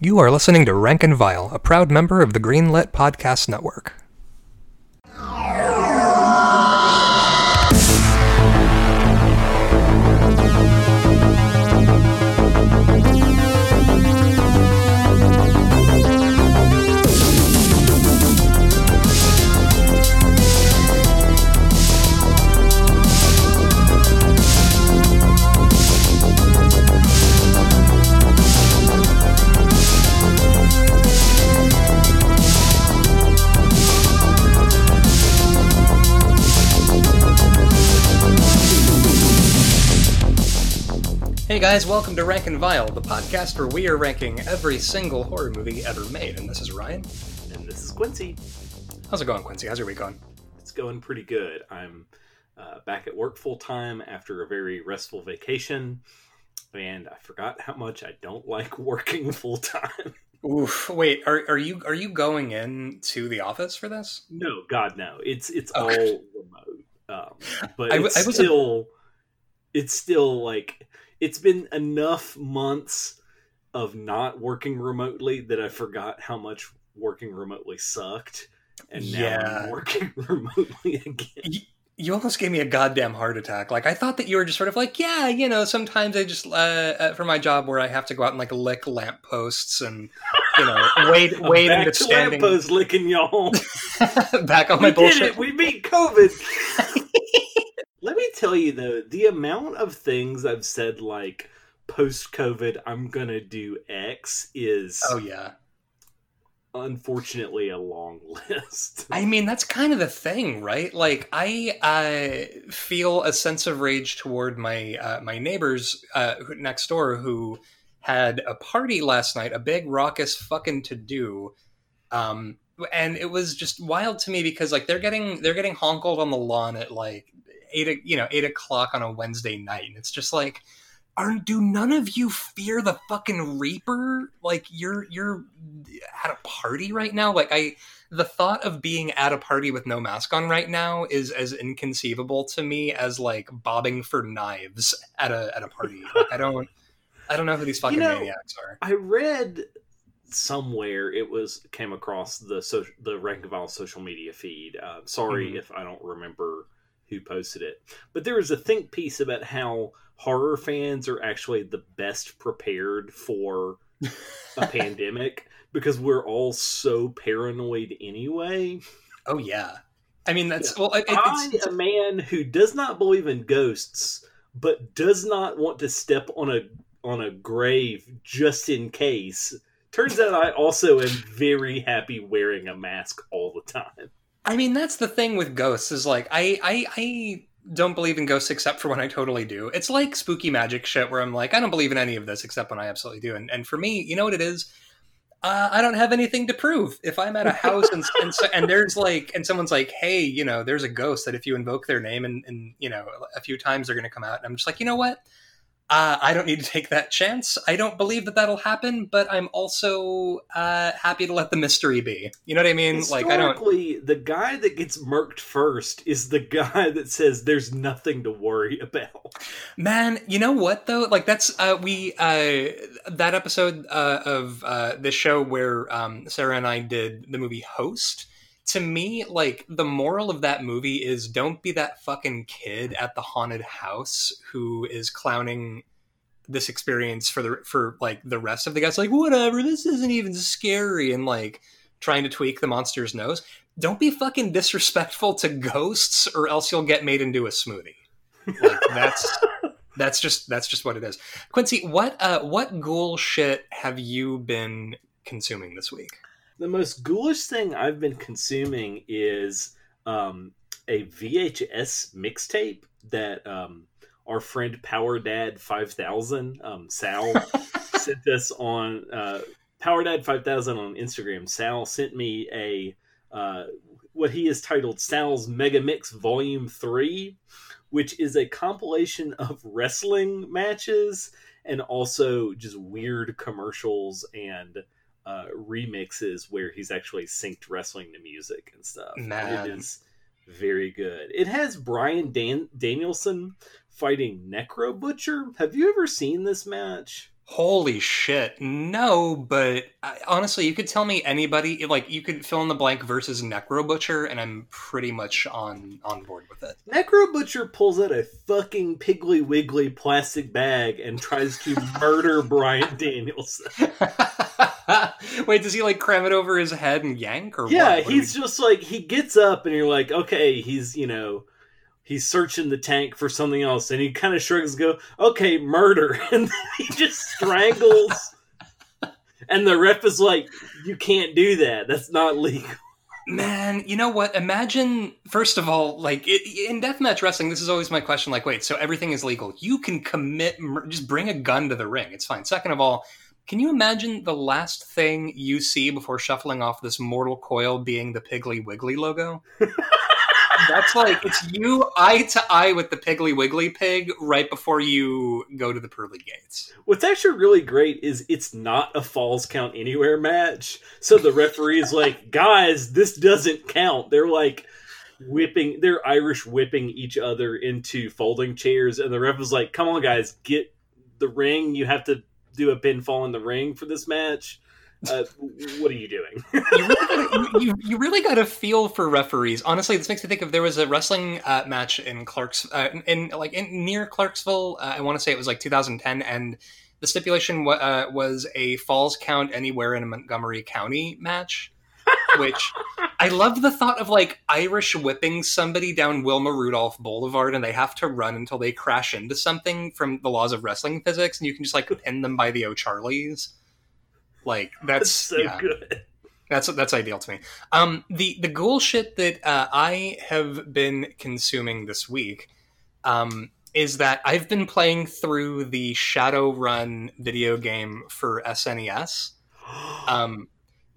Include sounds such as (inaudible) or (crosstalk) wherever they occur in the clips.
You are listening to Rank and Vile, a proud member of the Greenlit Podcast Network. Hey guys, welcome to Rank and Vile, the podcast where we are ranking every single horror movie ever made. And this is Ryan. And this is Quincy. How's it going, Quincy? How's your week going? It's going pretty good. I'm uh, back at work full time after a very restful vacation, and I forgot how much I don't like working (laughs) full time. Oof! Wait, are, are you are you going in to the office for this? No, God, no. It's it's all remote. Um, but I, it's I was still, it's still like it's been enough months of not working remotely that I forgot how much working remotely sucked, and now Yeah. I'm working (laughs) remotely again. You, almost gave me a goddamn heart attack. Like I thought that you were just sort of like, yeah, you know, sometimes I just uh, uh, for my job where I have to go out and like lick lampposts and you know (laughs) wade back into to standing lamppost licking y'all. (laughs) back on my we bullshit. it. We beat COVID. Let me tell you though, the amount of things I've said like post COVID, I'm gonna do X is Oh yeah. unfortunately a long (laughs) list. I mean, that's kind of the thing, right? Like, I uh, feel a sense of rage toward my uh, my neighbors uh, next door who had a party last night, a big raucous fucking to do, um, and it was just wild to me because like they're getting they're getting honkled on the lawn at like eight you know eight o'clock on a Wednesday night, and it's just like. Are, do none of you fear the fucking reaper? Like you're you're at a party right now. Like I, the thought of being at a party with no mask on right now is as inconceivable to me as like bobbing for knives at a at a party. Like, I don't I don't know who these fucking You know- maniacs are. I read somewhere it was came across the social, the Rank and Vile social media feed. Uh, sorry Mhm. if I don't remember who posted it, but there was a think piece about how horror fans are actually the best prepared for a (laughs) pandemic because we're all so paranoid anyway. Oh yeah. I mean that's well it, I, it's, it's, a man who does not believe in ghosts, but does not want to step on a on a grave just in case. Turns out I also am very happy wearing a mask all the time. I mean that's the thing with ghosts is like I I I don't believe in ghosts except for when I totally do. It's like spooky magic shit where I'm like I don't believe in any of this except when I absolutely do. And and for me, you know what it is? uh, I don't have anything to prove. If I'm at a house and and, so, and there's like and someone's like, hey, you know, there's a ghost that if you invoke their name and, and you know a few times they're to come out, and I'm just like, you know what? Uh, I don't need to take that chance. I don't believe that that'll happen, but I'm also uh, happy to let the mystery be. You know what I mean? Like I don't. The guy that gets murked first is the (laughs) guy that says there's nothing to worry about. Man, you know what though? Like that's uh we uh that episode uh of uh this show where um Sarah and I did the movie Host. To me, like the moral of that movie is don't be that fucking kid at the haunted house who is clowning this experience for the for like the rest of the guys like whatever, this isn't even scary and like trying to tweak the monster's nose. Don't be fucking disrespectful to ghosts or else you'll get made into a smoothie. Like that's (laughs) that's just that's just what it is. Quincy, what uh what ghoul shit have you been consuming this week? The most ghoulish thing I've been consuming is um, a VHS mixtape that um, our friend Power Dad Five Thousand um, Sal (laughs) sent us on uh, Power Dad Five Thousand on Instagram. Sal sent me a uh, what he has titled Sal's Mega Mix Volume Three, which is a compilation of wrestling matches and also just weird commercials and uh, remixes where he's actually synced wrestling to music and stuff. And Man. It is very good. It has Brian Dan- Danielson fighting Necro Butcher. Have you ever seen this match? Holy shit. No, but I, honestly, you could tell me anybody, like, you could fill in the blank versus Necro Butcher, and I'm pretty much on on board with it. Necro Butcher pulls out a fucking Piggly Wiggly plastic bag and tries to (laughs) murder Brian Danielson. (laughs) (laughs) Wait, does he, like, cram it over his head and yank, or Yeah, what? What he's we- just like, he gets up and you're like, okay, he's, you know, he's searching the tank for something else and he kind of shrugs and go, okay, murder. (laughs) And he just strangles. (laughs) and the ref is like, you can't do that. That's not legal. Man, you know what? Imagine, first of all, like it, in deathmatch wrestling, this is always my question. Like, wait, so everything is legal? You can commit, mur- just bring a gun to the ring. It's fine. Second of all, can you imagine the last thing you see before shuffling off this mortal coil being the Piggly Wiggly logo? That's like it's you eye to eye with the Piggly Wiggly pig right before you go to the pearly gates. What's actually really great is it's not a falls count anywhere match. So the referee is like, (laughs) guys, this doesn't count. They're like whipping, they're Irish whipping each other into folding chairs. And the ref is like, come on, guys, get the ring. You have to do a pinfall in the ring for this match. Uh, what are you doing? (laughs) you really, gotta, you, you, really got to feel for referees. Honestly, this makes me think of there was a wrestling uh, match in Clarks, uh, in, like in, near Clarksville. Uh, I want to say it was like 2010, and the stipulation wa- uh, was a falls count anywhere in a Montgomery County match. Which I love the thought of like Irish whipping somebody down Wilma Rudolph Boulevard, and they have to run until they crash into something from the laws of wrestling physics, and you can just like pin them by the O'Charley's. Like that's, That's so yeah. good. That's that's ideal to me. Um, the the ghoul shit that uh, I have been consuming this week um, is that I've been playing through the Shadowrun video game for SNES. (gasps) Um,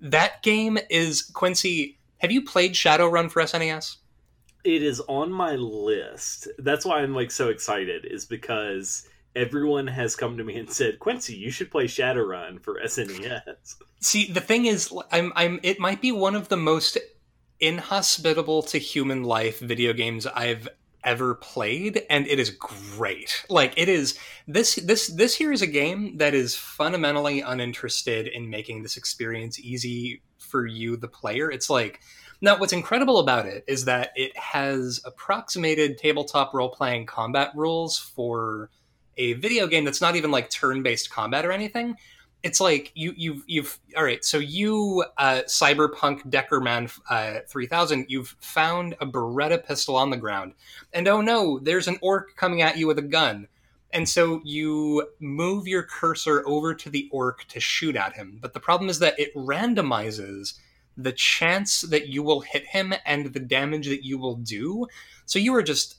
that game is Quincy. Have you played Shadowrun for SNES? it is on my list. That's why I'm like so excited, is because everyone has come to me and said, Quincy, you should play Shadowrun for SNES. See, the thing is, I'm I'm. It might be one of the most inhospitable to human life video games I've ever played and it is great. Like it is this this this here is a game that is fundamentally uninterested in making this experience easy for you the player. It's like now what's incredible about it is that it has approximated tabletop role-playing combat rules for a video game that's not even like turn-based combat or anything it's like you you've you've all right so you uh cyberpunk deckerman uh 3000 you've found a beretta pistol on the ground. And oh no there's an orc coming at you with a gun. And so you move your cursor over to the orc to shoot at him. But the problem is that it randomizes the chance that you will hit him and the damage that you will do. So you are just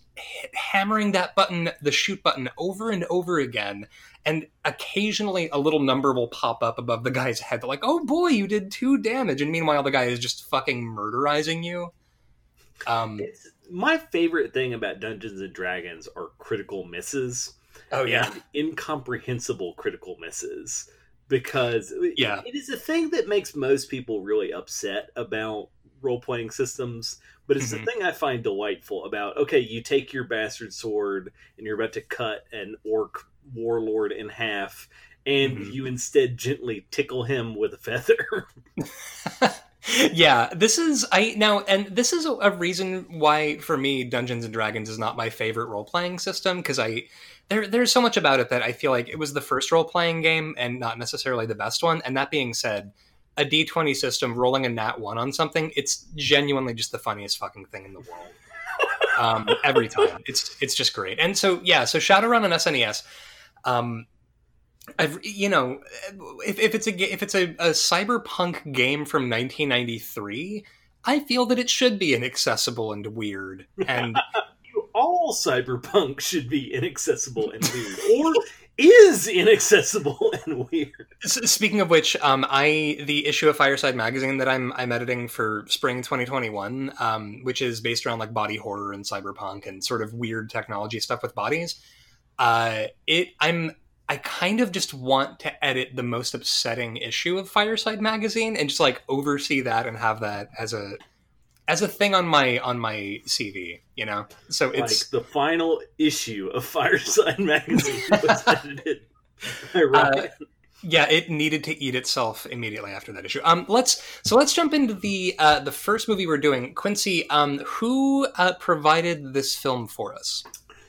hammering that button the shoot button over and over again and occasionally a little number will pop up above the guy's head They're like oh boy you did two damage and meanwhile the guy is just fucking murderizing you um It's, my favorite thing about Dungeons and Dragons are critical misses. oh yeah incomprehensible critical misses because Yeah. it is a thing that makes most people really upset about role playing systems but it's Mhm. the thing i find delightful about okay you take your bastard sword and you're about to cut an orc warlord in half and Mhm. you instead gently tickle him with a feather (laughs) yeah this is i now and this is a, a reason why for me dungeons and dragons is not my favorite role-playing system because i there, there's so much about it that i feel like it was the first role-playing game and not necessarily the best one and that being said a d20 system rolling a nat 1 on something it's genuinely just the funniest fucking thing in the world. Um, every time. It's it's just great. And so yeah so shadowrun on snes um, I've you know if, if it's a if it's a, a cyberpunk game from 1993, I feel that it should be inaccessible and weird. (laughs) And all cyberpunk should be inaccessible and weird. Or is inaccessible (laughs) and weird speaking of which, um, I the issue of Fireside magazine that I'm I'm editing for spring 2021, um, which is based around like body horror and cyberpunk and sort of weird technology stuff with bodies. Uh, it I'm I kind of just want to edit the most upsetting issue of Fireside magazine and just like oversee that and have that as a as a thing on my on my CV, you know. So it's like the final issue of (laughs) Fireside magazine was (laughs) edited. Uh, yeah, it needed to eat itself immediately after that issue. Um, let's so let's jump into the uh, the first movie we're doing. Quincy, um, who uh, provided this film for us?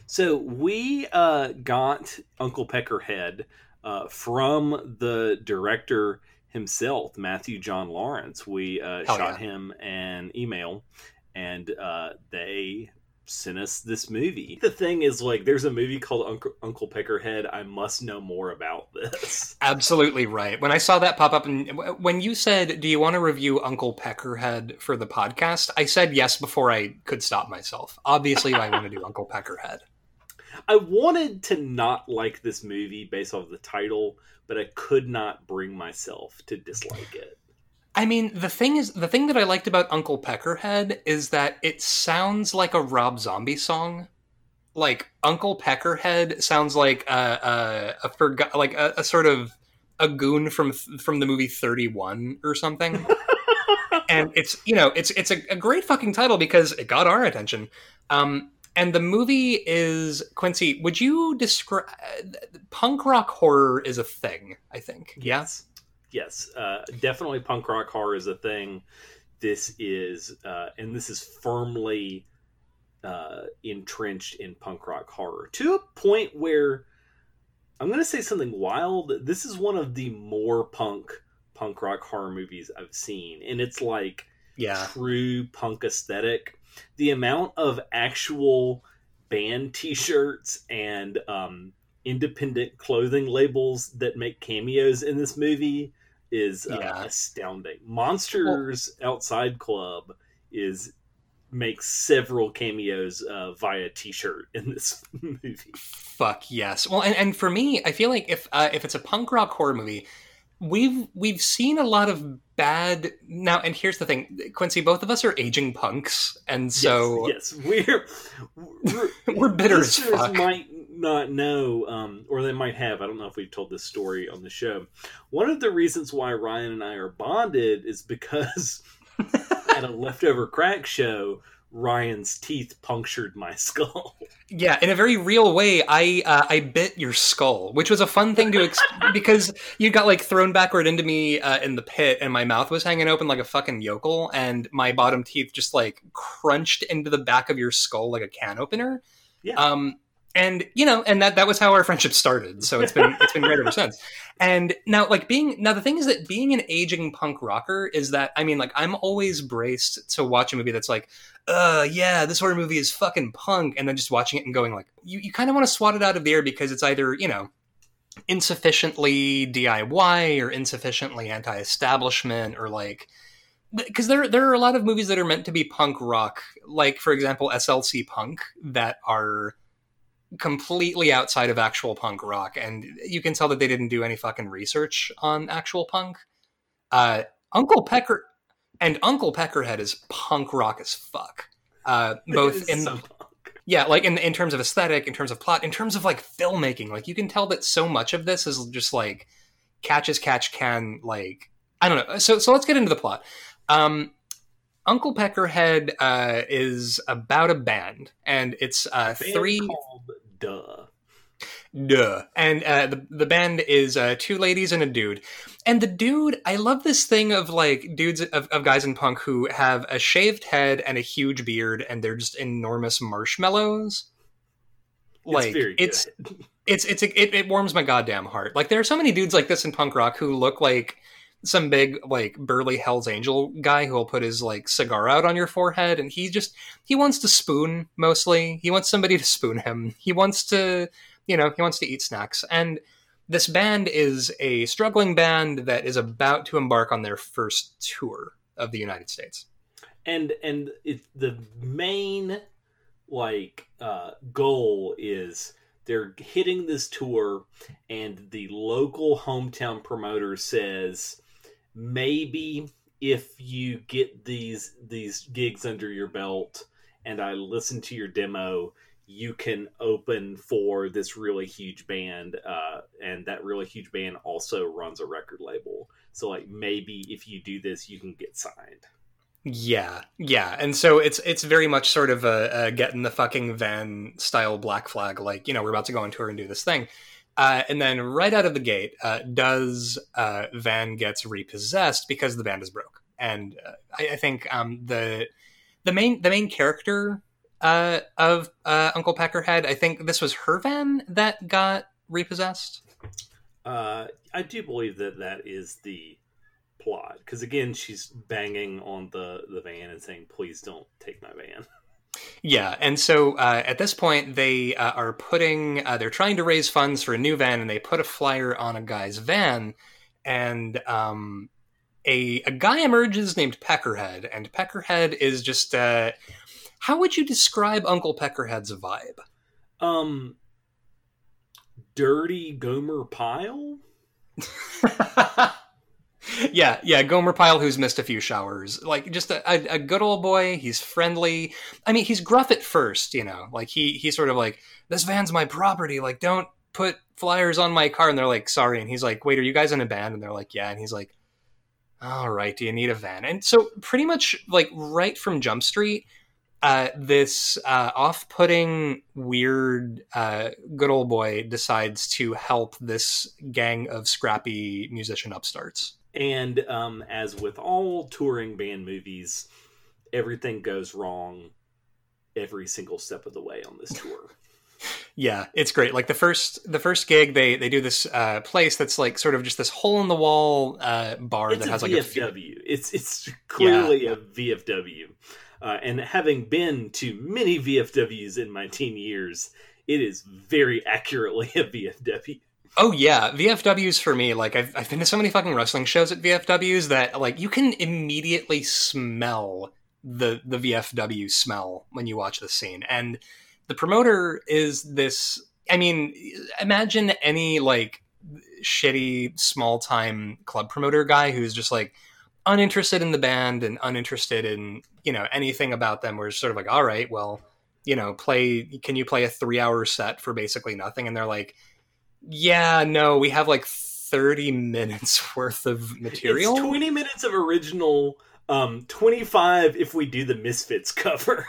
So we uh, got Uncle Peckerhead uh, from the director himself, Matthew John Lawrence. We uh, shot yeah. him an email, and uh, they sent us this movie. The thing is, like, there's a movie called Uncle, Uncle Peckerhead. I must know more about this. (laughs) Absolutely right. When I saw that pop up, and when you said, "Do you want to review Uncle Peckerhead for the podcast?" I said yes before I could stop myself. Obviously, I want to do Uncle Peckerhead. I wanted to not like this movie based off the title, but I could not bring myself to dislike it. I mean, the thing is, the thing that I liked about Uncle Peckerhead is that it sounds like a Rob Zombie song. Like Uncle Peckerhead sounds like a a, a forgot like a, a sort of a goon from from the movie Thirty One or something. (laughs) and it's you know it's it's a, a great fucking title because it got our attention. Um, and the movie is Quincy. Would you describe punk rock horror is a thing? I think. Yes. Yes. Uh, definitely punk rock horror is a thing. This is, uh, and this is firmly uh, entrenched in punk rock horror to a point where I'm going to say something wild. This is one of the more punk punk rock horror movies I've seen, and it's like Yeah. true punk aesthetic. The amount of actual band T-shirts and um, independent clothing labels that make cameos in this movie is uh, Yeah. astounding. Monsters Outside Club is makes several cameos uh, via T-shirt in this (laughs) movie. Fuck yes. Well, and, and for me, I feel like if uh, if it's a punk rock horror movie, we've we've seen a lot of bad now. And here's the thing, Quincy, both of us are aging punks, and so yes, yes. we're we're, (laughs) We're bitter as fuck. Might not know, um, or they might have. I don't know if we've told this story on the show. One of the reasons why Ryan and I are bonded is because (laughs) at a leftover crack show, Ryan's teeth punctured my (laughs) skull. yeah, in a very real way, I uh, I bit your skull, which was a fun thing to ex- (laughs) because you got like thrown backward into me uh, in the pit, and my mouth was hanging open like a fucking yokel, and my bottom teeth just like crunched into the back of your skull like a can opener. Yeah. Um, and you know, and that that was how our friendship started. So it's been it's been great ever since. And now, like being now, the thing is that being an aging punk rocker is that I mean, like I'm always braced to watch a movie that's like, uh, yeah, this horror movie is fucking punk, and then just watching it and going like, you you kind of want to swat it out of the air because it's either you know insufficiently DIY or insufficiently anti-establishment or like because there there are a lot of movies that are meant to be punk rock, like for example SLC Punk, that are completely outside of actual punk rock, and you can tell that they didn't do any fucking research on actual punk. Uh, Uncle Pecker and Uncle Peckerhead is punk rock as fuck. Uh, both in so yeah, like in in terms of aesthetic, in terms of plot, in terms of like filmmaking, like you can tell that so much of this is just like catch as catch can. Like I don't know. So so let's get into the plot. Um, Uncle Peckerhead uh, is about a band, and it's uh, three. Duh. Duh. And uh, the the band is uh, two ladies and a dude. And the dude, I love this thing of like dudes of, of guys in punk who have a shaved head and a huge beard, and they're just enormous marshmallows. Like it's very it's it's it's it, it warms my goddamn heart. Like there are so many dudes like this in punk rock who look like some big like burly Hell's Angel guy who will put his like cigar out on your forehead, and he just he wants to spoon mostly. He wants somebody to spoon him. He wants to you know he wants to eat snacks and. This band is a struggling band that is about to embark on their first tour of the United States. and and it, the main like uh, goal is they're hitting this tour and the local hometown promoter says maybe if you get these these gigs under your belt and I listen to your demo you can open for this really huge band uh, and that really huge band also runs a record label. So like maybe if you do this you can get signed. Yeah, yeah, and so it's it's very much sort of a, a get in the fucking van style Black Flag, like you know we're about to go on tour and do this thing, Uh, and then right out of the gate, uh, does uh, Van gets repossessed because the band is broke, and uh, I, I, think um, the the main the main character uh, of uh, Uncle Peckerhead, I think this was her van that got repossessed. I do believe that that is the plot because again, she's banging on the the van and saying, "Please don't take my van." (laughs) Yeah, and so uh, at this point, they uh, are putting, uh, they're trying to raise funds for a new van, and they put a flyer on a guy's van, and um, a a guy emerges named Peckerhead, and Peckerhead is just, uh, how would you describe Uncle Peckerhead's vibe? Um, dirty Gomer Pyle. (laughs) yeah, yeah, Gomer Pyle who's missed a few showers. Like just a, a, a, good old boy. He's friendly. I mean, he's gruff at first, you know. Like he he's sort of like, This van's my property, like don't put flyers on my car and they're like, sorry. And he's like, Wait, are you guys in a band? And they're like, Yeah, and he's like, All right, do you need a van? And so pretty much like right from Jump Street, uh, this uh, off-putting, weird, uh, good old boy decides to help this gang of scrappy musician upstarts. And um, as with all touring band movies, everything goes wrong every single step of the way on this (laughs) tour. yeah, it's great. Like the first the first gig, they they do this uh, place that's like sort of just this hole in the wall uh, bar it's that has VFW. like a few... it's it's clearly yeah. a VFW. Uh, and having been to many VFWs in my teen years, it is very accurately a VFW. Oh yeah, VFWs for me. Like I've I've been to so many fucking wrestling shows at VFWs that like you can immediately smell the the VFW smell when you watch the scene. And the promoter is this. I mean, imagine any like shitty small time club promoter guy who's just like uninterested in the band and uninterested in you know anything about them. We're sort of like, all right, well, you know, play. Can you play a three hour set for basically nothing? And they're like yeah, no, we have like 30 minutes (laughs) worth of material. It's 20 minutes of original um 25 if we do the misfits cover.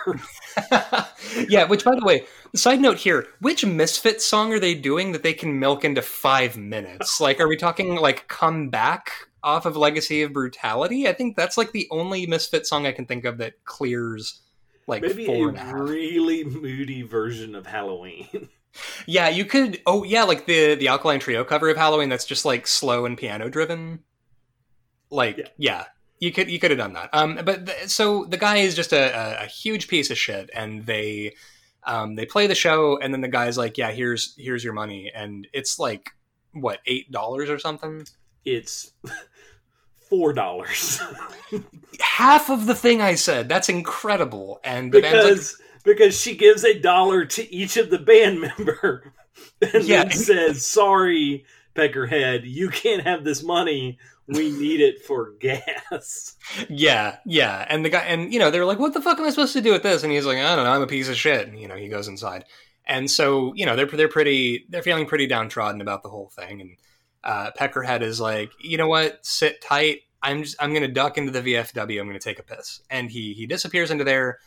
(laughs) Yeah which by the way side note here which misfits song are they doing that they can milk into five minutes? (laughs) Like are we talking like come back off of legacy of brutality? I think that's like the only misfit song i can think of that clears like maybe four a really moody version of halloween yeah, you could. Oh, yeah, like the the Alkaline Trio cover of Halloween. That's just like slow and piano driven. Like, yeah. yeah, you could you could have done that. Um, but th- so the guy is just a, a, a, huge piece of shit, and they um they play the show, and then the guy's like, yeah, here's here's your money, and it's like what eight dollars or something. It's. (laughs) four dollars. (laughs) Half of the thing I said. That's incredible. And because because she gives a dollar to each of the band (laughs) member and yeah. then says, "Sorry, Peckerhead, you can't have this money. We need it for gas." Yeah, yeah. And the guy, and you know, they're like, "What the fuck am I supposed to do with this?" And he's like, "I don't know. I'm a piece of shit." And, you know, he goes inside, and so you know, they're they're pretty, they're feeling pretty downtrodden about the whole thing. And uh, Peckerhead is like, "You know what? Sit tight. I'm just, I'm going to duck into the VFW. I'm going to take a piss." And he he disappears into there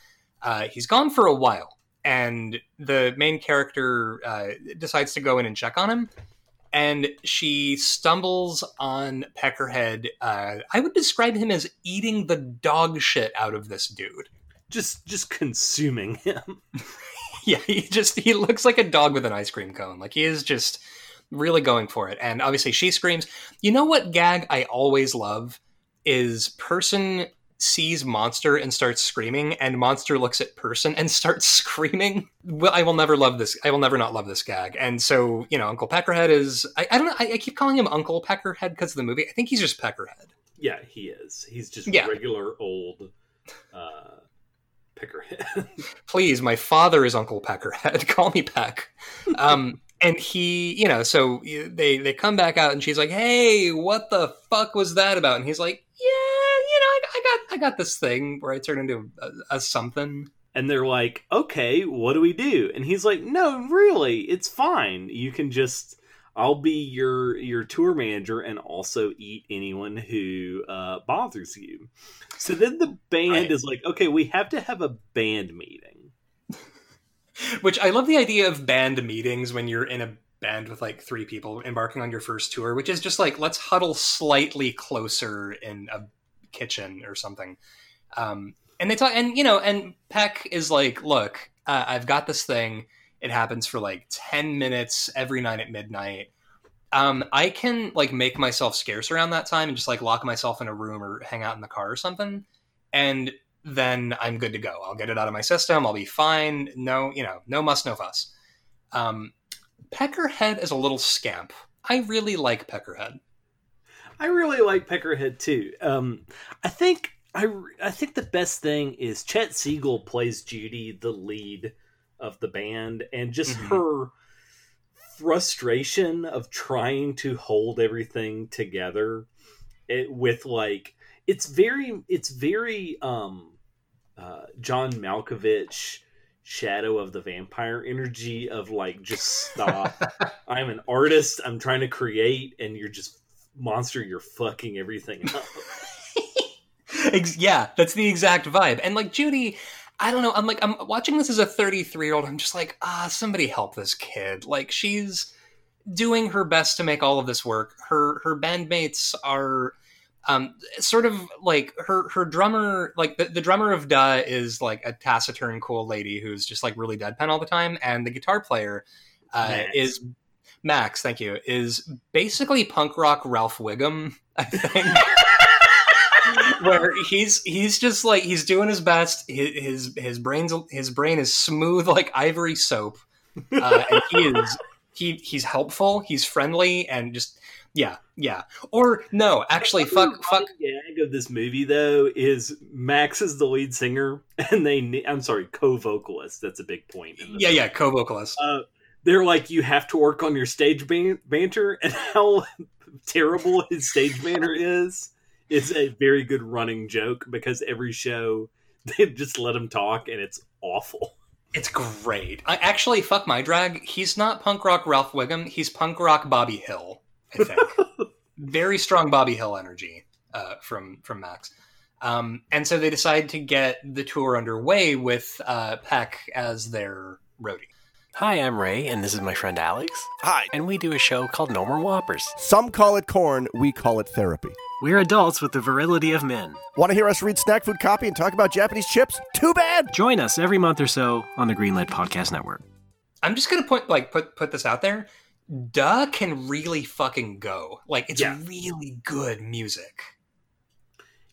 uh, he's gone for a while, and the main character uh, decides to go in and check on him. And she stumbles on Peckerhead. Uh, I would describe him as eating the dog shit out of this dude. Just, just consuming him. (laughs) (laughs) yeah, he just he looks like a dog with an ice cream cone. Like he is just really going for it. And obviously, she screams. You know what gag I always love is person sees monster and starts screaming and monster looks at person and (laughs) starts screaming. Well i will never love this i will never not love this gag. And so you know uncle peckerhead is i, I don't know I, I, keep calling him uncle peckerhead because of the movie. I think he's just peckerhead. Yeah he is. He's just yeah. regular old uh peckerhead. (laughs) Please my father is uncle peckerhead. (laughs) Call me peck. Um and he you know so they they come back out and she's like hey what the fuck was that about? And he's like I got I got this thing where I turn into a, a something. And they're like, okay, what do we do? And he's like, no, really, it's fine. You can just I'll be your your tour manager and also eat anyone who uh, bothers you. So then the band right. is like, okay, we have to have a band meeting. (laughs) Which I love the idea of band meetings when you're in a band with like three people embarking on your first tour, which is just like let's huddle slightly closer in a kitchen or something. Um, and they talk, and you know, and Peck is like, look, uh, I've got this thing. It happens for like ten minutes every night at midnight. Um, I can like make myself scarce around that time and just like lock myself in a room or hang out in the car or something, and then I'm good to go. I'll get it out of my system. I'll be fine. No, you know, no muss, no fuss. Um, Peckerhead is a little scamp. I really like Peckerhead. I really like Peckerhead too. Um, I think I I think the best thing is Chet Siegel plays Judy, the lead of the band, and just mm-hmm. her frustration of trying to hold everything together it, with like it's very it's very um uh John Malkovich shadow of the vampire energy of like just stop (laughs) i'm an artist i'm trying to create and you're just monster you're fucking everything up. (laughs) Yeah that's the exact vibe. And like judy i don't know i'm like i'm watching this as a 33 year old i'm just like ah somebody help this kid. Like she's doing her best to make all of this work. Her her bandmates are um, sort of like her her drummer like the, the drummer of duh is like a taciturn cool lady who's just like really deadpan all the time and the guitar player uh, max. is max thank you is basically punk rock ralph wiggum i think (laughs) where he's he's just like he's doing his best his his, his brain's his brain is smooth like ivory soap uh, and he is he he's helpful he's friendly and just yeah, yeah. Or no, actually, fuck, fuck. gag of this movie though is Max is the lead singer, and they. I'm sorry, co-vocalist. That's a big point. yeah, yeah, co-vocalist. Uh, they're like, you have to work on your stage ban- banter, (laughs) and how terrible his stage banter is is a very good running joke because every show (laughs) they just let him talk, and it's awful. It's great. I actually fuck my drag. He's not punk rock Ralph Wiggum. He's punk rock Bobby Hill. I think. (laughs) Very strong Bobby Hill energy uh, from from Max. Um, and so they decide to get the tour underway with uh, Peck as their roadie. Hi, I'm Ray, and this is my friend Alex. Hi. And we do a show called No More Whoppers. Some call it corn, we call it therapy. We're adults with the virility of men. Want to hear us read snack food copy and talk about Japanese chips? Too bad! Join us every month or so on the Greenlit Podcast Network. I'm just gonna put like put put this out there. Duh can really fucking go. Like it's yeah. really good music.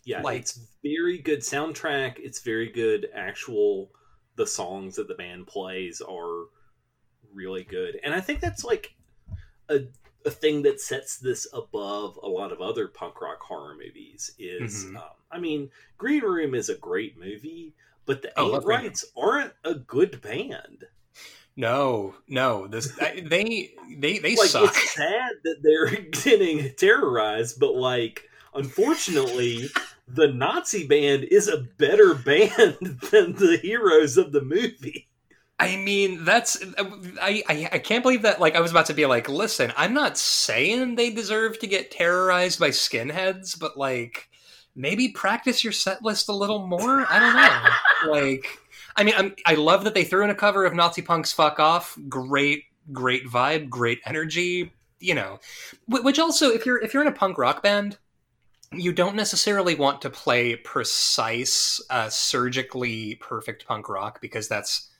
Yeah, like, it's very good soundtrack. It's very good actual the songs that the band plays are really good. And I think that's like a a thing that sets this above a lot of other punk rock horror movies is mm-hmm. um, I mean, Green Room is a great movie, but the oh, Ain't Rights aren't a good band. No, no. This they they they like, suck. It's sad that they're (laughs) getting terrorized, but like, unfortunately, the Nazi band is a better (laughs) band than the heroes of the movie. I mean, that's I, I I can't believe that. Like, I was about to be like, listen, I'm not saying they deserve to get terrorized by skinheads, but like, maybe practice your set list a little more. I don't know, (laughs) like I mean, I'm, i love that they threw in a cover of Nazi Punks "Fuck Off." Great, great vibe, great energy. You know, which also, if you're if you're in a punk rock band, you don't necessarily want to play precise, uh, surgically perfect punk rock because that's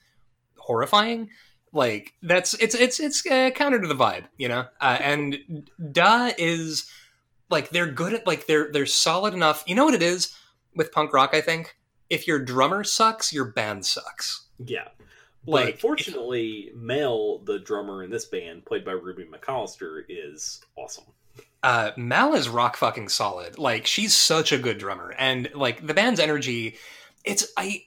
horrifying. Like that's it's it's it's uh, counter to the vibe, you know. Uh, and Duh is like they're good at like they're they're solid enough. You know what it is with punk rock? I think if your drummer sucks, your band sucks. Yeah. Like, but fortunately, if, Mel, the drummer in this band, played by Ruby McAllister, is awesome. Uh, Mel is rock fucking solid. Like she's such a good drummer, and like the band's energy, it's I,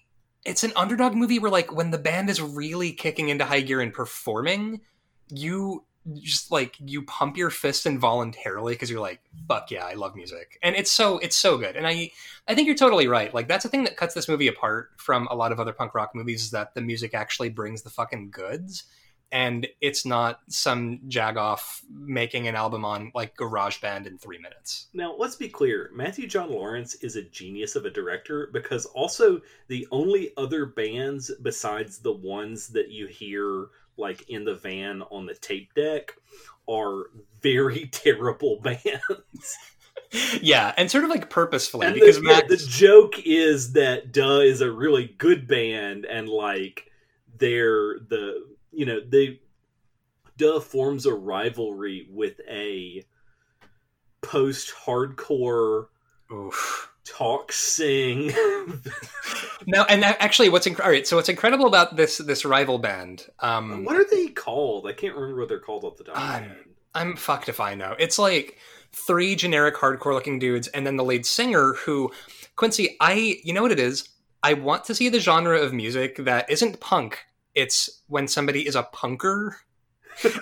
it's an underdog movie where like when the band is really kicking into high gear and performing, you just like you pump your fist involuntarily because you're like fuck yeah i love music. And it's so it's so good. And i i think you're totally right. Like that's the thing that cuts this movie apart from a lot of other punk rock movies is that the music actually brings the fucking goods and it's not some jagoff making an album on like GarageBand in three minutes now let's be clear matthew john lawrence is a genius of a director because also the only other bands besides the ones that you hear like in the van on the tape deck are very (laughs) terrible bands. yeah, and sort of like purposefully And because the, Max. the joke is that Duh is a really good band, and like they're the you know they Duh forms a rivalry with a post-hardcore Oof. talk sing. (laughs) Now, and actually, what's inc- all right? So, what's incredible about this this rival band? Um, what are they called? I can't remember what they're called off the top of my Um. I'm fucked if I know. It's like three generic hardcore looking dudes, and then the lead singer who Quincy. I you know what it is. I want to see the genre of music that isn't punk. It's when somebody is a punker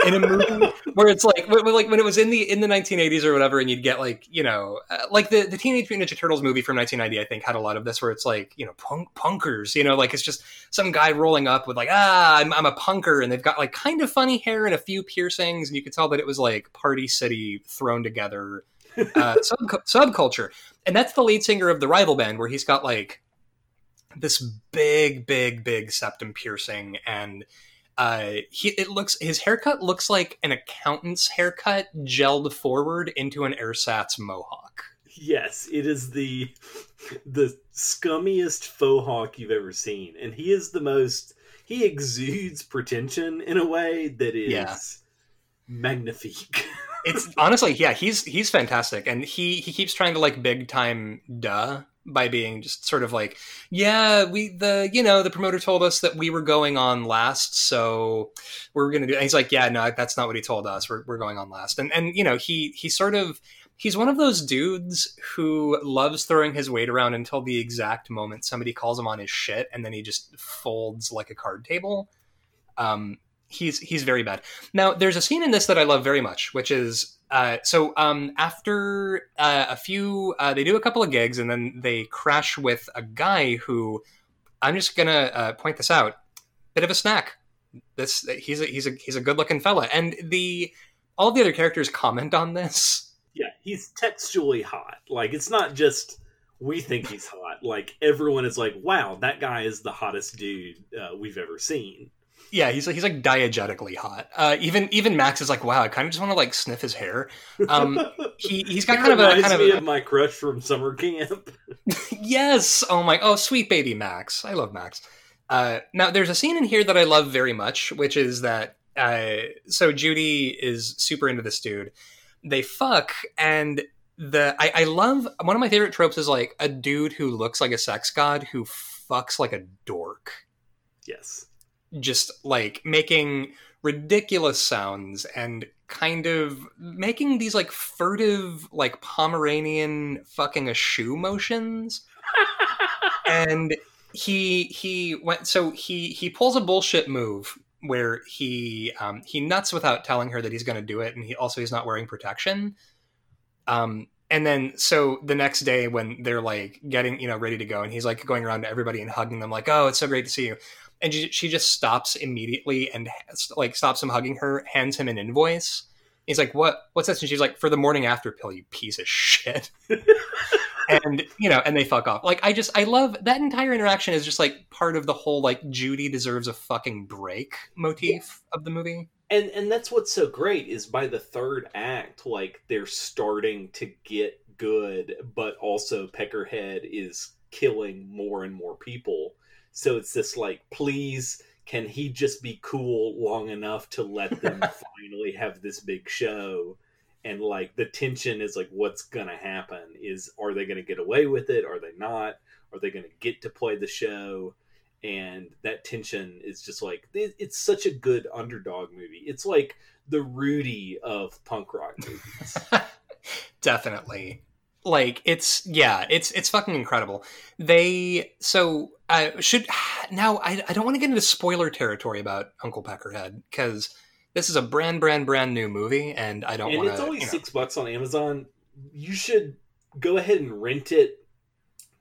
in a movie (laughs) where it's like like when it was in the in the 1980s or whatever, and you'd get like you know uh, like the the Teenage Mutant Ninja Turtles movie from 1990. I think had a lot of this where it's like you know punk punkers. You know like it's just some guy rolling up with like ah I'm, I'm a punker, and they've got like kind of funny hair and a few piercings, and you could tell that it was like Party City thrown together uh, (laughs) sub subculture. And that's the lead singer of the rival band, where he's got like this big, big, big septum piercing, and uh, he it looks his haircut looks like an accountant's haircut gelled forward into an ersatz mohawk. Yes, it is the the scummiest faux hawk you've ever seen, and he is the most. He exudes pretension in a way that is Yeah. magnifique. (laughs) It's honestly, yeah, he's he's fantastic, and he he keeps trying to like big time duh by being just sort of like, yeah, we the you know the promoter told us that we were going on last, so we're gonna do. And he's like, yeah, no, that's not what he told us. We're we're going on last, and and you know he he sort of he's one of those dudes who loves throwing his weight around until the exact moment somebody calls him on his shit, and then he just folds like a card table. Um, he's he's very bad. Now, there's a scene in this that I love very much, which is uh, so um, after uh, a few, uh, they do a couple of gigs, and then they crash with a guy who I'm just gonna uh, point this out, bit of a snack. This he's a he's a he's a good looking fella, and the all the other characters comment on this. yeah, he's textually hot. Like it's not just we think he's hot. Like everyone is like, "Wow, that guy is the hottest dude uh, we've ever seen." Yeah, he's he's like diegetically hot. Uh, even even Max is like, wow, I kind of just want to like sniff his hair. Um, he he's got kind of a kind of a, of my crush from summer camp. (laughs) yes. Oh my. Oh, sweet baby Max. I love Max. Uh, now, there's a scene in here that I love very much, which is that uh, so Judy is super into this dude. They fuck, and the I, I love one of my favorite tropes is like a dude who looks like a sex god who fucks like a dork, Yes. Just like making ridiculous sounds and kind of making these like furtive like Pomeranian fucking a shoe motions. (laughs) And he he went so he he pulls a bullshit move where he um he nuts without telling her that he's going to do it and he also he's not wearing protection. Um and then so the next day when they're like getting you know ready to go and he's like going around to everybody and hugging them like oh it's so great to see you and she, she just stops immediately and like stops him hugging her hands him an invoice. He's like what what's this? And she's like for the morning after pill you piece of shit. (laughs) And you know and they fuck off. Like i just i love that entire interaction is just like part of the whole like judy deserves a fucking break motif of the movie. And and that's what's so great is by the third act like they're starting to get good but also peckerhead is killing more and more people so it's this like please can he just be cool long enough to let them (laughs) finally have this big show? And like the tension is like what's gonna happen is are they gonna get away with it? Are they not? Are they gonna get to play the show? And that tension is just like it- it's such a good underdog movie. It's like the rudy of punk rock movies. (laughs) Definitely like it's yeah it's it's fucking incredible. They so i should (sighs) now i, I don't want to get into spoiler territory about uncle peckerhead because this is a brand brand brand new movie and i don't want it's only you know, six bucks on amazon. You should go ahead and rent it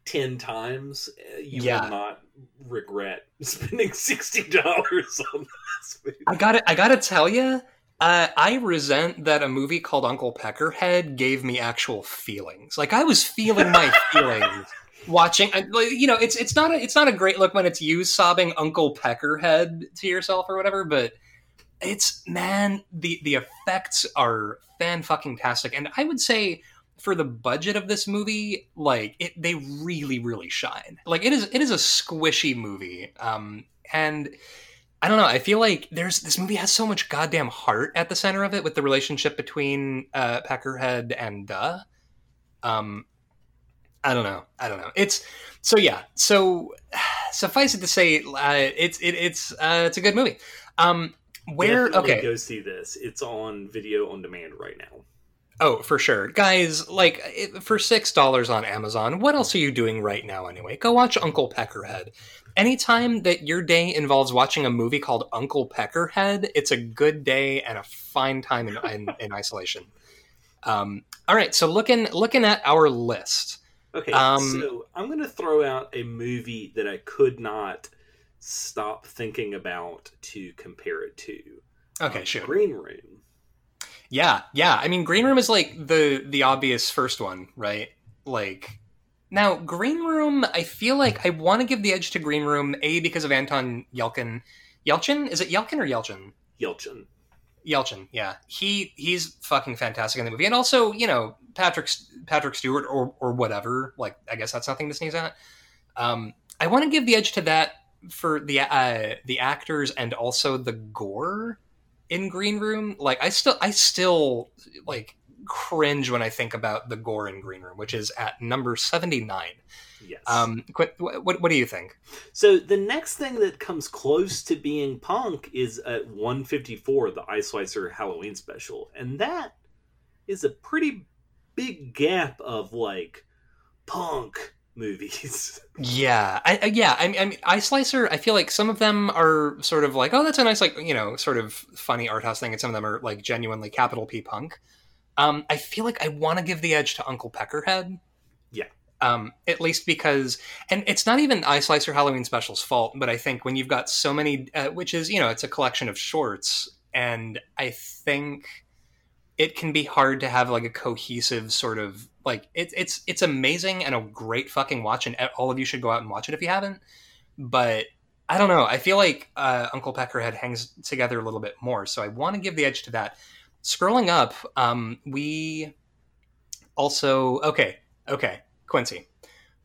10 times. Uh, you Yeah. will not regret (laughs) spending $60 on this movie. I gotta, I gotta tell you, uh, I resent that a movie called Uncle Peckerhead gave me actual feelings. Like I was feeling my (laughs) feelings watching. I- like, You know, it's it's not a it's not a great look when it's you sobbing Uncle Peckerhead to yourself or whatever. But it's man, the the effects are fan fucking tastic, and I would say for the budget of this movie, like it, they really, really shine. Like it is, it is a squishy movie, um, and I don't know. I feel like there's this movie has so much goddamn heart at the center of it with the relationship between uh, Peckerhead and Duh. Um, I don't know. I don't know. It's so yeah. So (sighs) suffice it to say, uh, it's it, it's uh, it's a good movie. Um, where Definitely okay, go see this. It's on video on demand right now. Oh, for sure. Guys, like it, for $6 on Amazon, what else are you doing right now anyway? Go watch Uncle Peckerhead. Anytime that your day involves watching a movie called Uncle Peckerhead, it's a good day and a fine time in, in, in isolation. Um, all right, so looking looking at our list. Okay, Um, so I'm going to throw out a movie that I could not stop thinking about to compare it to. Okay, Um, sure. Green Room. Yeah, yeah. I mean, Green Room is like the the obvious first one, right? Like now, Green Room. I feel like I want to give the edge to Green Room a because of Anton Yelkin. Yelchin is it Yelkin or Yelchin? Yelchin. Yelchin, yeah, he he's fucking fantastic in the movie, and also you know Patrick Patrick Stewart or or whatever. Like I guess that's nothing to sneeze at. Um, I want to give the edge to that for the uh, the actors and also the gore in Green Room. Like I still I still like cringe when I think about the gore in Green Room, which is at number seventy nine. Yes. Um, Qu- what what do you think? so the next thing that comes close to being punk is at 154, the Ice Slicer Halloween special, and that is a pretty big gap of like punk movies. (laughs) Yeah, I, I yeah, I mean, I mean, Ice Slicer. I feel like some of them are sort of like, oh, that's a nice, like you know, sort of funny art house thing, and some of them are like genuinely capital P punk. Um, I feel like I want to give the edge to Uncle Peckerhead. Yeah. Um, at least because, and it's not even Ice Slicer Halloween Special's fault, but I think when you've got so many, uh, which is you know, it's a collection of shorts, and I think it can be hard to have like a cohesive sort of like it's it's it's amazing and a great fucking watch and all of you should go out and watch it if you haven't but i don't know i feel like uh, uncle peckerhead hangs together a little bit more so i want to give the edge to that scrolling up um, we also okay okay quincy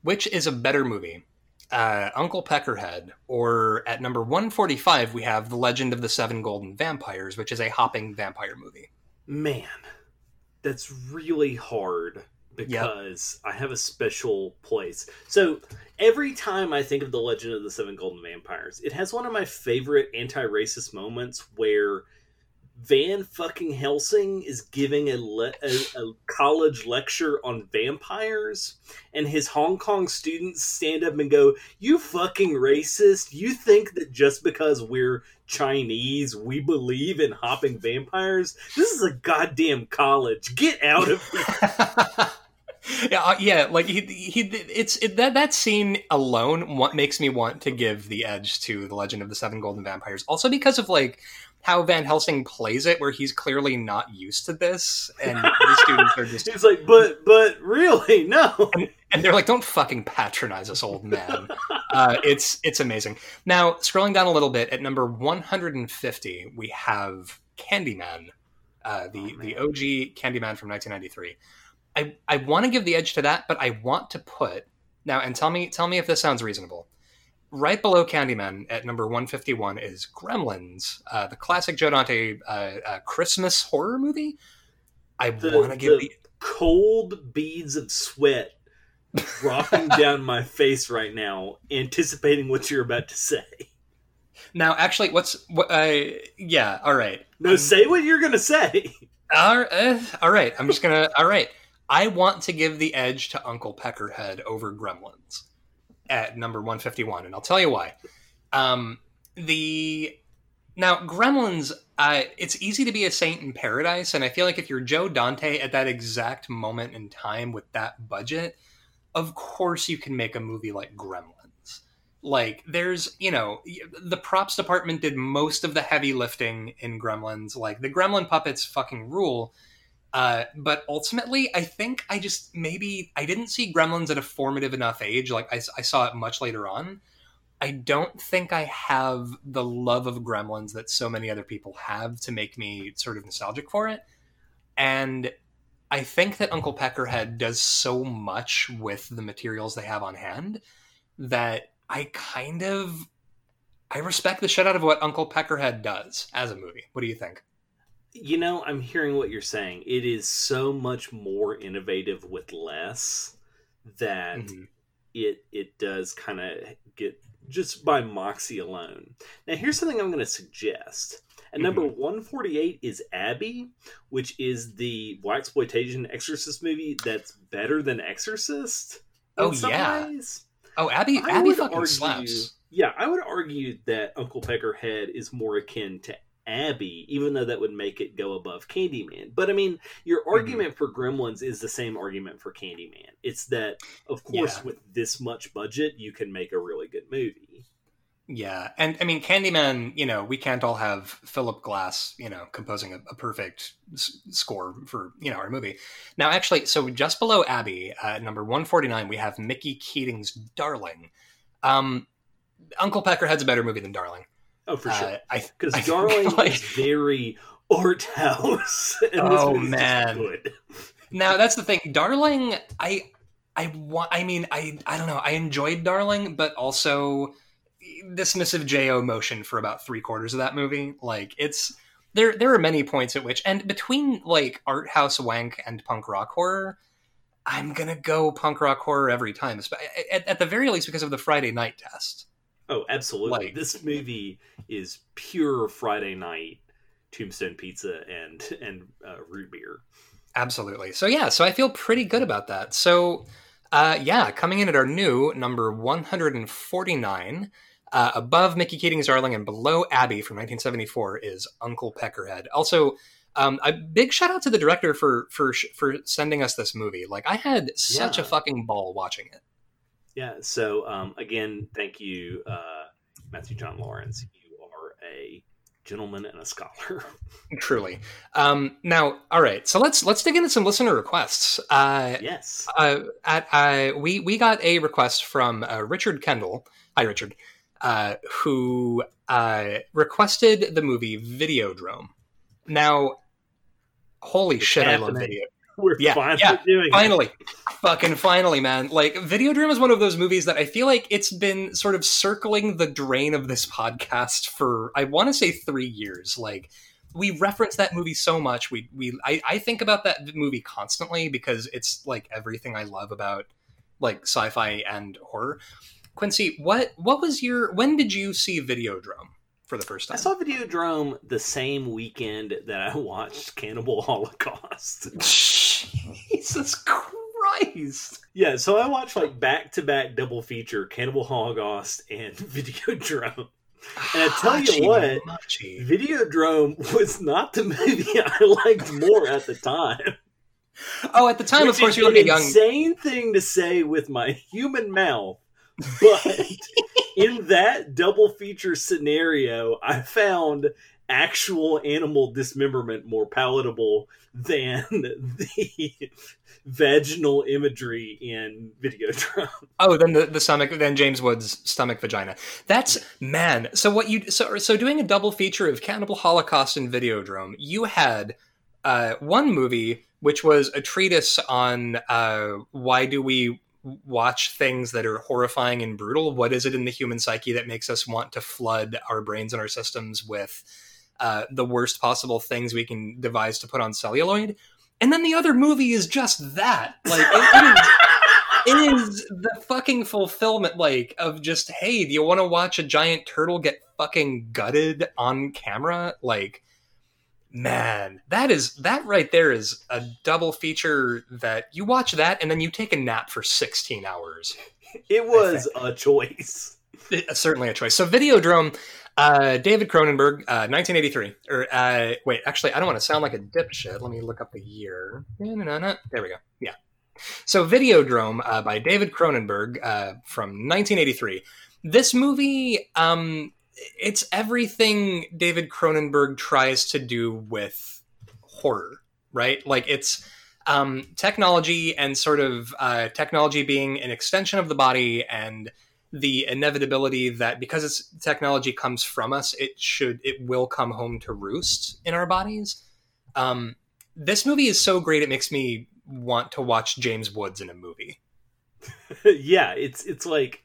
which is a better movie? Uh, uncle peckerhead or at number 145 we have the legend of the seven golden vampires which is a hopping vampire movie. Man, that's really hard because I have a special place. So every time I think of the Legend of the Seven Golden Vampires, it has one of my favorite anti-racist moments where Van fucking Helsing is giving a, le- a, a college lecture on vampires, and his Hong Kong students stand up and go, "You fucking racist! You think that just because we're Chinese, we believe in hopping vampires? This is a goddamn college. Get out of here!" (laughs) yeah, uh, yeah, like he, he, it's it, that that scene alone what makes me want to give the edge to the Legend of the Seven Golden Vampires. Also because of like how Van Helsing plays it, where he's clearly not used to this, and (laughs) the students are just He's like, "But, but really, no." and they're like, "Don't fucking patronize us, old man." (laughs) uh, it's it's amazing. Now, scrolling down a little bit, at number one hundred and fifty, we have Candyman, uh, the Oh, the. OG Candyman from nineteen ninety three. I I want to give the edge to that, but I want to put now and tell me tell me if this sounds reasonable. Right below Candyman at number 151 is Gremlins, uh, the classic Joe Dante uh, uh, Christmas horror movie. I want to give the- Cold beads of sweat dropping (laughs) down my face right now, anticipating what you're about to say. now. Actually, what's what? Uh, yeah, all right. No, say what you're gonna say. All, uh, all right, I'm just gonna. All right, I want to give the edge to Uncle Peckerhead over Gremlins at number 151, and I'll tell you why. Um, the now Gremlins, uh, it's easy to be a saint in paradise, and I feel like if you're Joe Dante at that exact moment in time with that budget, of course you can make a movie like Gremlins. Like there's, you know, the props department did most of the heavy lifting in Gremlins. Like the Gremlin puppets fucking rule. Uh, but ultimately, I think I just maybe I didn't see Gremlins at a formative enough age. Like I, I saw it much later on. I don't think I have the love of Gremlins that so many other people have to make me sort of nostalgic for it. And I think that Uncle Peckerhead does so much with the materials they have on hand that I kind of I respect the shit out of what Uncle Peckerhead does as a movie. What do you think? You know, I'm hearing what you're saying. It is so much more innovative with less that Mhm. it it does kind of get just by moxie alone. Now, here's something I'm going to suggest. And number 148 is Abby, which is the black exploitation Exorcist movie that's better than Exorcist. Oh, yeah. ways. Oh, Abby I Abby fucking argue- slaps. Yeah, I would argue that Uncle Peckerhead is more akin to Abby, even though that would make it go above Candyman. But I mean, your Mm-hmm. argument for Gremlins is the same argument for Candyman. It's that, of course, Yeah. with this much budget, you can make a really good movie. Yeah, and I mean, Candyman. You know, we can't all have Philip Glass. You know, composing a, a perfect s- score for you know our movie. Now, actually, so just below Abby, uh, number one forty nine, we have Mickey Keating's Darling. Um, Uncle Peckerhead's a better movie than Darling. Oh, for sure. Uh, Because I Darling (laughs) like- is very art house. (laughs) and Oh, man. Now that's the thing. Darling, I, I want. I mean, I, I don't know. I enjoyed Darling, but also dismissive Jo motion for about three quarters of that movie. Like it's there. There are many points at which, and between like art house wank and punk rock horror, I'm gonna go punk rock horror every time. At, at the very least, because of the Friday night test. Oh, absolutely. Like- this movie is pure Friday night tombstone pizza and and uh, root beer. Absolutely. So yeah, so I feel pretty good about that. So uh, yeah, coming in at our new number 149, uh, above Mickey Keating's Darling and below Abby from 1974 is Uncle Peckerhead. Also, um, a big shout out to the director for for for sending us this movie. Like I had such a fucking ball watching it. Yeah. So um, again, thank you, uh, Matthew John Lawrence. You are a gentleman and a scholar. (laughs) Truly. Um, now, all right. So let's let's dig into some listener requests. Uh, yes. uh, at uh, we we got a request from uh, Richard Kendall. Hi, Richard, uh, who uh, requested the movie Videodrome. Now, holy It's shit, I love video. We're yeah, finally yeah, doing it. Finally, fucking finally, man! Like Videodrome is one of those movies that I feel like it's been sort of circling the drain of this podcast for I want to say three years. Like we reference that movie so much. We we I, I think about that movie constantly because it's like everything I love about like sci-fi and horror. Quincy, what what was your when did you see Videodrome for the first time? I time? saw Videodrome the same weekend that I watched Cannibal Holocaust. (laughs) Jesus Christ! Yeah, so I watched like back to back double feature Cannibal Holocaust and (laughs) Videodrome. And I tell you Hachi what, machi. Videodrome was not the (laughs) movie I liked more at the time. Oh, at the time, Which of course, is you're an looking young. insane thing to say with my human mouth, but (laughs) in that double feature scenario, I found actual animal dismemberment more palatable than (laughs) the vaginal imagery in Videodrome. (laughs) Oh, then the, the stomach, then James Woods' stomach vagina. That's man. So what you so so doing a double feature of Cannibal Holocaust and Videodrome, you had uh, one movie which was a treatise on uh, why do we watch things that are horrifying and brutal. What is it in the human psyche that makes us want to flood our brains and our systems with uh, the worst possible things we can devise to put on celluloid? And then the other movie is just that. Like it- it is it is the fucking fulfillment like of just hey do you want to watch a giant turtle get fucking gutted on camera like man that is that right there is a double feature that you watch that and then you take a nap for 16 hours It was a choice. It- certainly a choice so videodrome uh, David Cronenberg, uh, 1983. Or uh, wait, actually, I don't want to sound like a dipshit. Let me look up the year. There we go. Yeah. So, Videodrome uh, by David Cronenberg uh, from 1983. This movie, um, it's everything David Cronenberg tries to do with horror, right? Like it's um, technology and sort of uh, technology being an extension of the body and the inevitability that because its technology comes from us, it should it will come home to roost in our bodies. Um, this movie is so great; it makes me want to watch James Woods in a movie. (laughs) yeah, it's it's like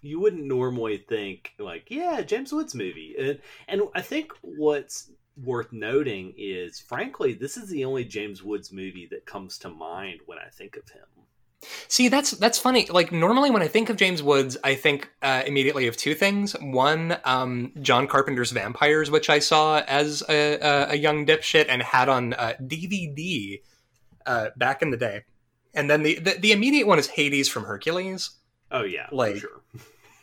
you wouldn't normally think like, yeah, James Woods movie. And and I think what's worth noting is frankly, this is the only James Woods movie that comes to mind when I think of him. See, that's that's funny. Like normally, when I think of James Woods, I think uh, immediately of two things. One, um, John Carpenter's Vampires, which I saw as a, a, a young dipshit and had on uh, DVD uh, back in the day. And then the, the, the immediate one is Hades from Hercules. Oh yeah, like sure.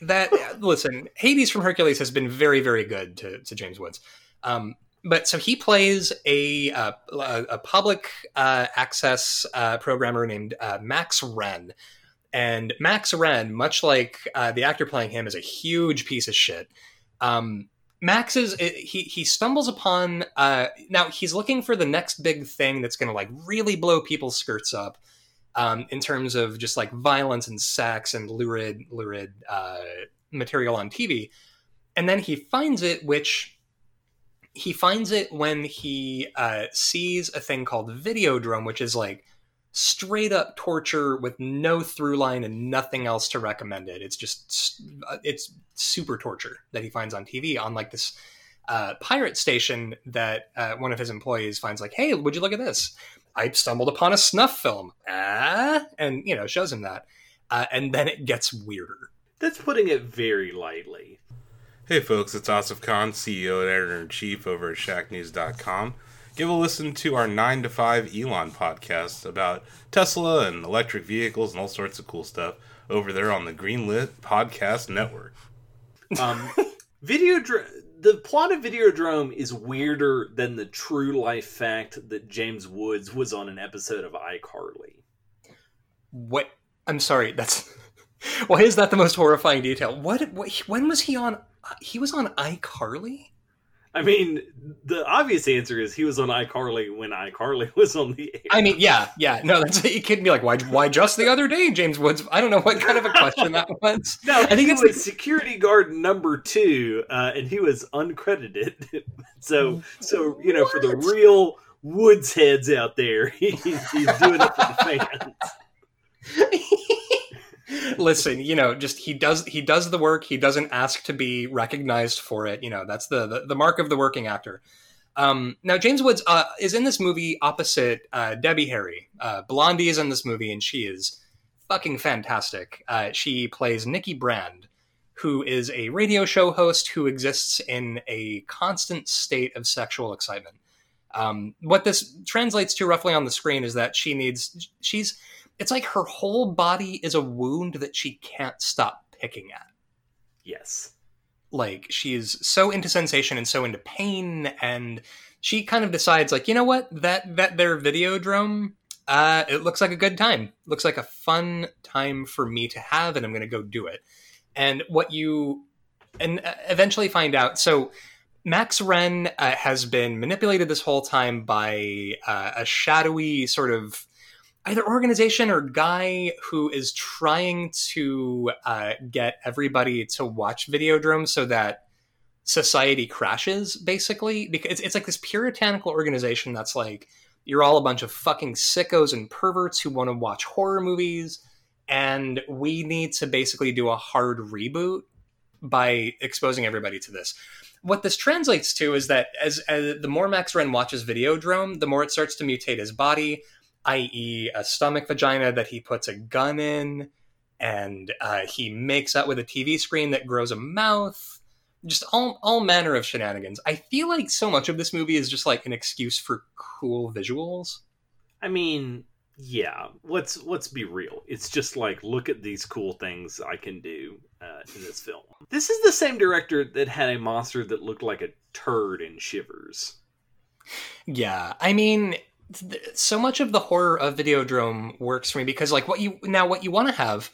that. listen, Hades from Hercules has been very very good to to James Woods. Um, but so he plays a uh, a public uh, access uh, programmer named uh, Max Renn, and Max Renn, much like uh, the actor playing him, is a huge piece of shit. Um, Max is he he stumbles upon uh, now he's looking for the next big thing that's going to like really blow people's skirts up. Um, in terms of just like violence and sex and lurid, lurid material on TV, and then he finds it, which he finds it when he uh, sees a thing called Videodrome, which is like straight up torture with no through line and nothing else to recommend it. It's just uh, it's super torture that he finds on TV on like this uh, pirate station that uh, one of his employees finds like, hey, would you look at this? I stumbled upon a snuff film, ah, and you know shows him that, uh, and then it gets weirder. That's putting it very lightly. Hey folks, it's Asif Khan, CEO and editor in chief over at ShackNews.com. Give a listen to our 9 to 5 Elon podcast about Tesla and electric vehicles and all sorts of cool stuff over there on the Greenlit Podcast Network. Um, (laughs) Videodrome. The plot of Videodrome is weirder than the true life fact that James Woods was on an episode of iCarly. What? I'm sorry. That's (laughs) why is that the most horrifying detail? What? what when was he on he was on iCarly. I mean, the obvious answer is he was on iCarly when iCarly (laughs) was on the air. I mean, yeah, yeah. No, that's you could be like, why? Why just the other day, James Woods? I don't know what kind of a question that (laughs) was. no, I think it's was security guard number two, uh, and he was uncredited. (laughs) so, so you know, what? for the real Woods heads out there, he, he's doing it for the fans. Listen you know just he does he does the work. He doesn't ask to be recognized for it. You know that's the the, the mark of the working actor. Um, now james woods uh, is in this movie opposite uh, debbie harry. Uh, blondie is in this movie and she is fucking fantastic. Uh, she plays nikki brand who is a radio show host who exists in a constant state of sexual excitement. Um, what this translates to roughly on the screen is that she needs she's it's like her whole body is a wound that she can't stop picking at. Yes. Like she's so into sensation and so into pain and she kind of decides like, you know what? That that their videodrome uh it looks like a good time. Looks like a fun time for me to have and I'm going to go do it. And what you and uh, eventually find out so Max Renn uh, has been manipulated this whole time by uh, a shadowy sort of either organization or guy who is trying to uh, get everybody to watch Videodrome so that society crashes, basically. Because it's, it's like this puritanical organization that's like, you're all a bunch of fucking sickos and perverts who want to watch horror movies, and we need to basically do a hard reboot by exposing everybody to this. What this translates to is that as, as the more Max Renn watches Videodrome, the more it starts to mutate his body, i.e., a stomach vagina that he puts a gun in, and uh, he makes out with a TV screen that grows a mouth. Just all all manner of shenanigans. I feel like so much of this movie is just like an excuse for cool visuals. I mean, yeah. Let's let's be real. It's just like look at these cool things I can do uh, in this film. This is the same director that had a monster that looked like a turd in Shivers. Yeah, I mean, so much of the horror of Videodrome works for me because like what you now what you want to have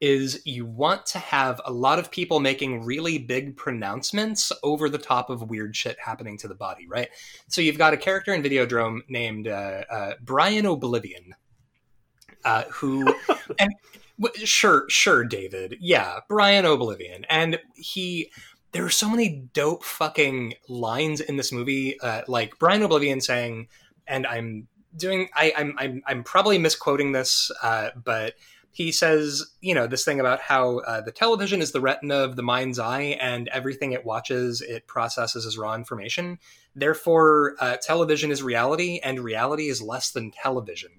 is you want to have a lot of people making really big pronouncements over the top of weird shit happening to the body, right? So you've got a character in Videodrome named uh, uh, Brian Oblivion, uh, who (laughs) and W- Sure, sure, David. Yeah, Brian Oblivion, and he. There are so many dope fucking lines in this movie, uh, like Brian Oblivion saying, and I'm doing, I, I'm, I'm, I'm probably misquoting this, uh, but he says, you know, this thing about how uh, the television is the retina of the mind's eye, and everything it watches, it processes as raw information. Therefore, uh, television is reality, and reality is less than television.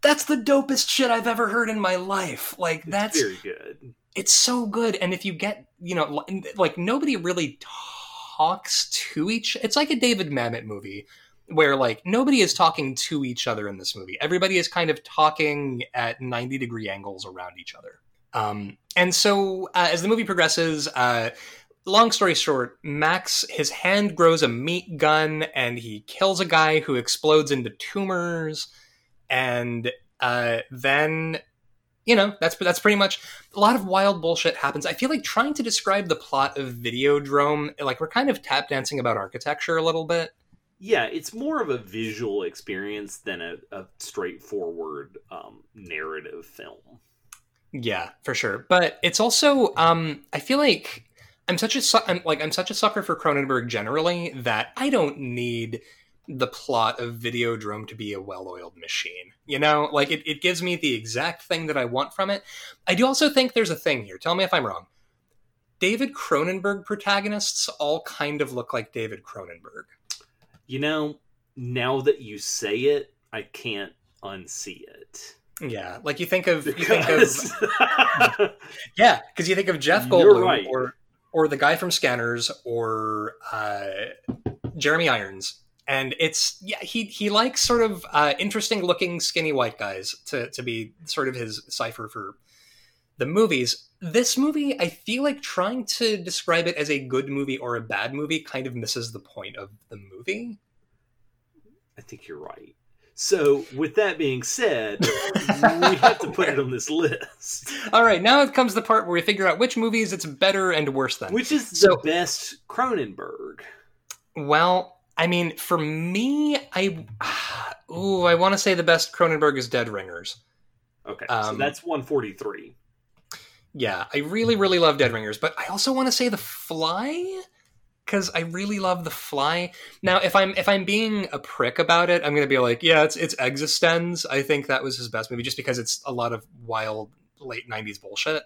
That's the dopest shit I've ever heard in my life. Like It's that's very good. it's so good and if you get you know like nobody really talks to each it's like a david mamet movie where like nobody is talking to each other in this movie everybody is kind of talking at 90 degree angles around each other um, and so uh, as the movie progresses uh, long story short max his hand grows a meat gun and he kills a guy who explodes into tumors and uh, then you know that's that's pretty much a lot of wild bullshit happens. I feel like trying to describe the plot of Videodrome, like we're kind of tap dancing about architecture a little bit. Yeah, it's more of a visual experience than a, a straightforward um, narrative film. Yeah, for sure. But it's also, um, I feel like I'm such a su- I'm, like I'm such a sucker for Cronenberg generally that I don't need the plot of Videodrome to be a well-oiled machine. You know, like it, it gives me the exact thing that I want from it. I do also think there's a thing here. Tell me if I'm wrong. David Cronenberg protagonists all kind of look like David Cronenberg. You know, now that you say it, I can't unsee it. Yeah, like you think of you think of (laughs) yeah, because you think of Jeff Goldblum right. or or the guy from Scanners or uh, Jeremy Irons, and it's yeah he he likes sort of uh, interesting looking skinny white guys to to be sort of his cipher for the movies. This movie, I feel like trying to describe it as a good movie or a bad movie kind of misses the point of the movie. I think you're right. So, with that being said, (laughs) we have to put it on this list, All right, now it comes the part where we figure out which movies it's better and worse than. which is So- the best Cronenberg. Well, I mean, for me, I (sighs) ooh, I want to say the best Cronenberg is Dead Ringers. Okay, so Um, that's 143. Yeah, I really, really love Dead Ringers, but I also want to say The Fly because I really love The Fly. Now, if I'm if I'm being a prick about it, I'm going to be like, yeah, it's it's Existenz. I think that was his best movie, just because it's a lot of wild late '90s bullshit.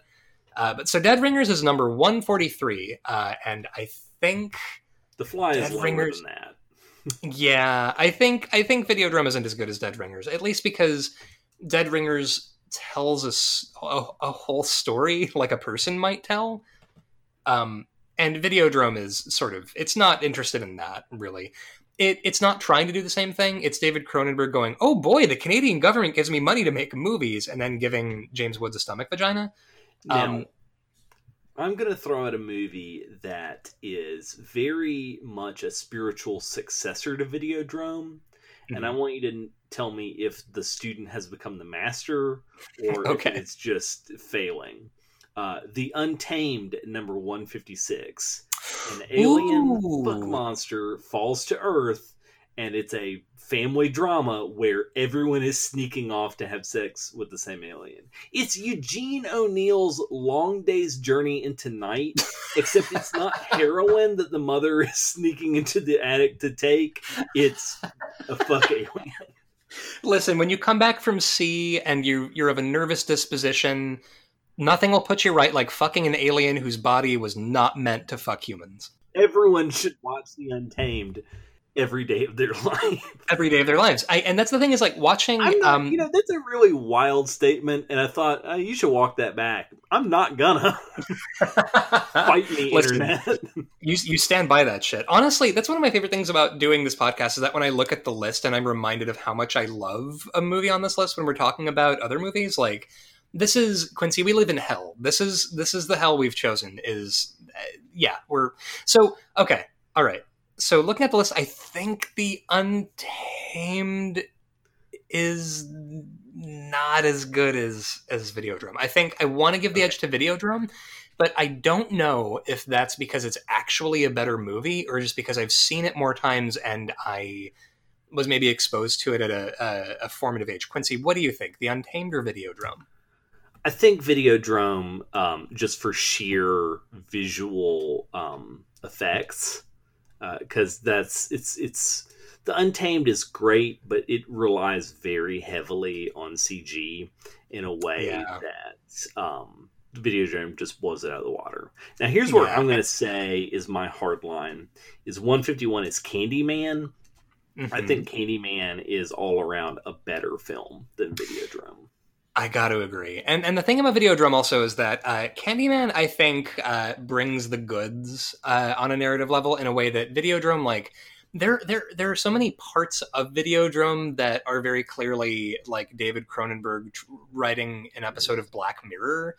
Uh, but so Dead Ringers is number 143, uh, and I think The Fly is Dead lower Ringers- than that. (laughs) Yeah, I think I think Videodrome isn't as good as Dead Ringers, at least because Dead Ringers tells us a, a whole story (laughs) like a person might tell. Um, and Videodrome is sort of it's not interested in that really. It, it's not trying to do the same thing. It's David Cronenberg going, "Oh boy, the Canadian government gives me money to make movies," and then giving James Woods a stomach vagina. Now, Um, I'm going to throw out a movie that is very much a spiritual successor to Videodrome. And I Mm-hmm. want you to tell me if the student has become the master or Okay. if it's just failing. Uh, the Untamed, number 156. An alien Ooh. fuck monster falls to Earth, and it's a family drama where everyone is sneaking off to have sex with the same alien. It's Eugene O'Neill's Long Day's Journey into Night, except it's not (laughs) heroin that the mother is sneaking into the attic to take. It's a fuck alien. (laughs) Listen, when you come back from sea and you you're of a nervous disposition, nothing will put you right like fucking an alien whose body was not meant to fuck humans. Everyone should watch The Untamed every day of their (laughs) life. every day of their lives. I, and that's the thing is like watching. Not, um, you know, that's a really wild statement, and I thought uh, you should walk that back. I'm not gonna (laughs) fight me, Listen, internet. you you stand by that shit. Honestly, that's one of my favorite things about doing this podcast is that when I look at the list and I'm reminded of how much I love a movie on this list when we're talking about other movies, like this is Quincy. We live in hell. This is this is the hell we've chosen. Is uh, yeah, we're so okay. All right. So looking at the list, I think the Untamed is not as good as as Videodrome. I think I want to give the edge to Videodrome, but I don't know if that's because it's actually a better movie or just because I've seen it more times and I was maybe exposed to it at a, a, a formative age. Quincy, what do you think? The Untamed or Videodrome? I think Videodrome, um, just for sheer visual um, effects, because uh, that's it's it's the Untamed is great, but it relies very heavily on CG in a way Yeah. that um, Videodrome just blows it out of the water. Now, here's where Yeah. I'm going to say is my hard line: is 151 is Candyman. I Mhm. think Candyman is all around a better film than video Videodrome. I got to agree. And and the thing about Videodrome also is that uh, Candyman, I think, uh, brings the goods uh, on a narrative level in a way that Videodrome, like, there there there are so many parts of Videodrome that are very clearly like David Cronenberg writing an episode of Black Mirror,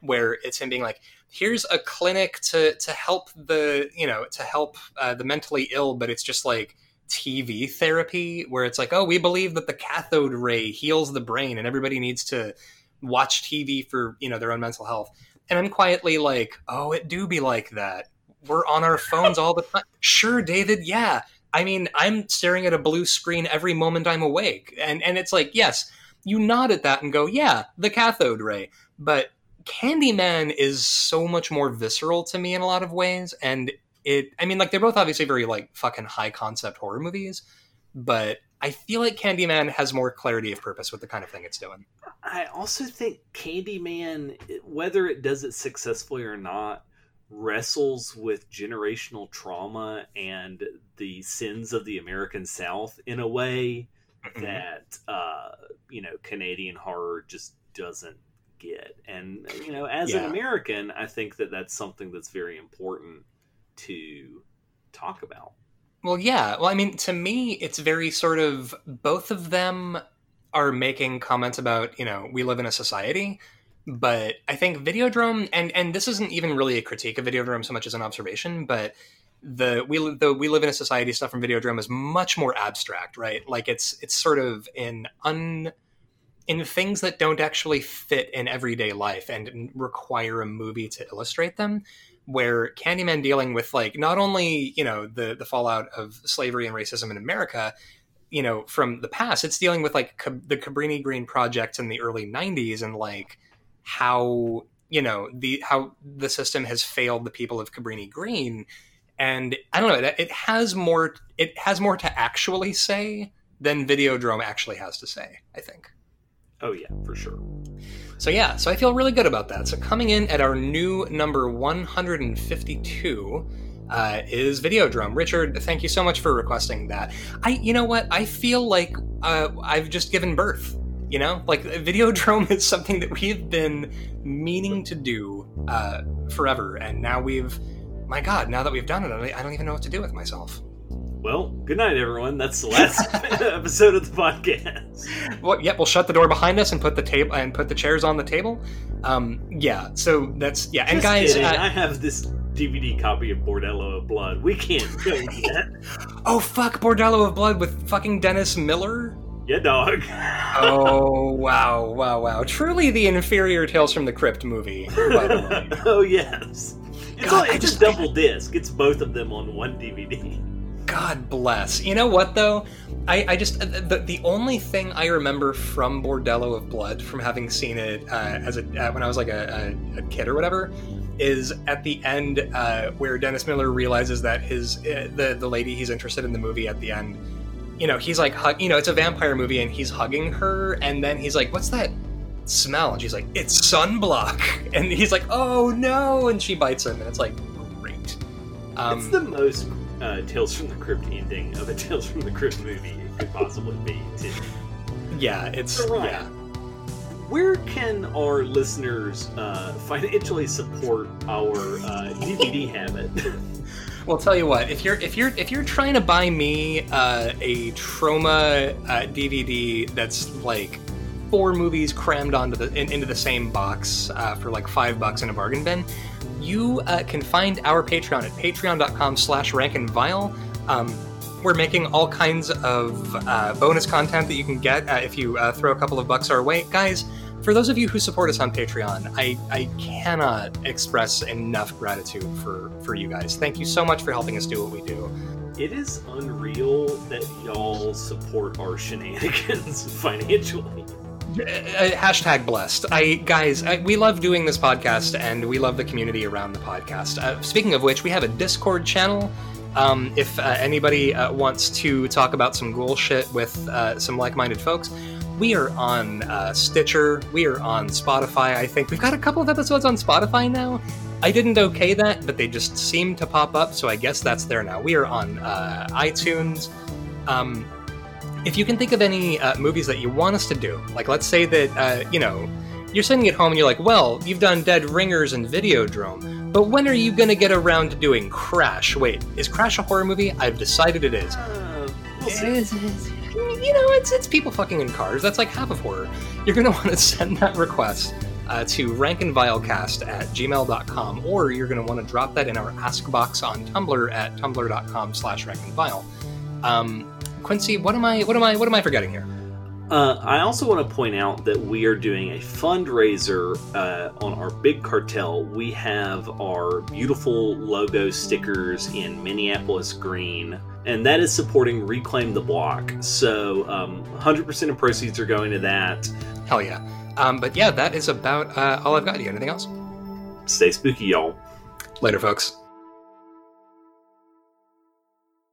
where it's him being like, "Here's a clinic to to help the you know to help uh, the mentally ill," but it's just like TV therapy where it's like, oh, we believe that the cathode ray heals the brain and everybody needs to watch TV for, you know, their own mental health. And I'm quietly like, oh, it do be like that. We're on our phones all the time. (laughs) Sure, David, yeah. I mean, I'm staring at a blue screen every moment I'm awake. And and it's like, yes, you nod at that and go, yeah, the cathode ray. But Candyman is so much more visceral to me in a lot of ways and it i mean like they're both obviously very like fucking high concept horror movies but i feel like candyman has more clarity of purpose with the kind of thing it's doing. I also think Candyman, whether it does it successfully or not, wrestles with generational trauma and the sins of the American South in a way that uh, you know Canadian horror just doesn't get. And you know, as an American, I think that that's something that's very important to talk about. well yeah. Well i mean to me it's very sort of both of them are making comments about you know we live in a society but i think videodrome and and this isn't even really a critique of videodrome so much as an observation but the we the we live in a society stuff from videodrome is much more abstract right? Like it's it's sort of in un in things that don't actually fit in everyday life and require a movie to illustrate them where candyman dealing with like not only you know the the fallout of slavery and racism in america you know from the past it's dealing with like the cabrini green project in the early 90s and like how you know the how the system has failed the people of cabrini green and i don't know it has more it has more to actually say than videodrome actually has to say i think Oh yeah, for sure. So yeah, so I feel really good about that. So coming in at our new number 152 uh, is Videodrome. Richard, thank you so much for requesting that. I, you know what? I feel like uh, I've just given birth. You know, like Videodrome (laughs) is something that we've been meaning to do uh, forever, and now we've. My God! Now that we've done it, I don't even know what to do with myself. Well, good night, everyone. That's the last (laughs) episode of the podcast. Well, yep, we'll shut the door behind us and put the table and put the chairs on the table. Um, yeah, so that's yeah, and Just guys, kidding. uh, I have this DVD copy of Bordello of Blood. We can't go (laughs) yet. Oh fuck, Bordello of Blood with fucking Dennis Miller. yeah, dog. Oh (laughs) wow, wow, wow! Truly the inferior Tales from the Crypt movie. By the way. oh yes. It's, God, all, I it's just- a double disc. It's both of them on one DVD. God bless. You know what though? I, I just the, the only thing I remember from Bordello of Blood, from having seen it uh, as a uh, when I was like a, a, a kid or whatever, is at the end uh, where Dennis Miller realizes that his uh, the the lady he's interested in the movie at the end, you know, he's like hug, you know, it's a vampire movie and he's hugging her, and then he's like, "What's that?" smell and she's like it's sunblock (laughs) and he's like oh no and she bites him and it's like great um, it's the most uh, Tales from the Crypt ending of a (laughs) Tales from the Crypt movie it could possibly be. Too. yeah it's Right. yeah Where can our listeners uh, financially support our uh, DVD (laughs) habit? (laughs) Well, tell you what, if you're if you're if you're trying to buy me uh, a trauma uh, DVD that's like four movies crammed onto the in, into the same box uh, for like five bucks in a bargain bin, you uh, can find our Patreon at patreon.com/slash rank and vile. Um, we're making all kinds of uh, bonus content that you can get uh, if you uh, throw a couple of bucks our way, guys. For those of you who support us on Patreon, I, I cannot express enough gratitude for, for you guys. Thank you so much for helping us do what we do. it is unreal that y'all support our shenanigans (laughs) financially. Uh, hashtag blessed. I guys, I, we love doing this podcast, and we love the community around the podcast. Uh, speaking of which, we have a Discord channel. Um, if uh, anybody uh, wants to talk about some ghoul shit with uh, some like-minded folks, we are on uh, Stitcher. We are on Spotify. I think we've got a couple of episodes on Spotify now. I didn't okay that, but they just seem to pop up, so I guess that's there now. We are on uh, iTunes. Um, if you can think of any uh, movies that you want us to do, like let's say that uh, you know you're sitting at home and you're like, well, you've done Dead Ringers and Videodrome, but when are you going to get around to doing Crash? Wait, is Crash a horror movie? I've decided it is. Uh, we'll It see. is- it's- you know, it's it's people fucking in cars. That's like half of horror. You're gonna (laughs) want to send that request uh, to rankandvilecast at gmail.com, or you're gonna want to drop that in our ask box on Tumblr at tumblr.com slash rankandvile. Um, Quincy, what am I what am I what am I forgetting here? Uh, I also want to point out that we are doing a fundraiser uh, on our big cartel. We have our beautiful logo stickers in Minneapolis green, and that is supporting Reclaim the Block. So um, 100% of proceeds are going to that. Hell yeah. Um, but yeah, that is about uh, all I've got. You got anything else? Stay spooky, y'all. Later, folks.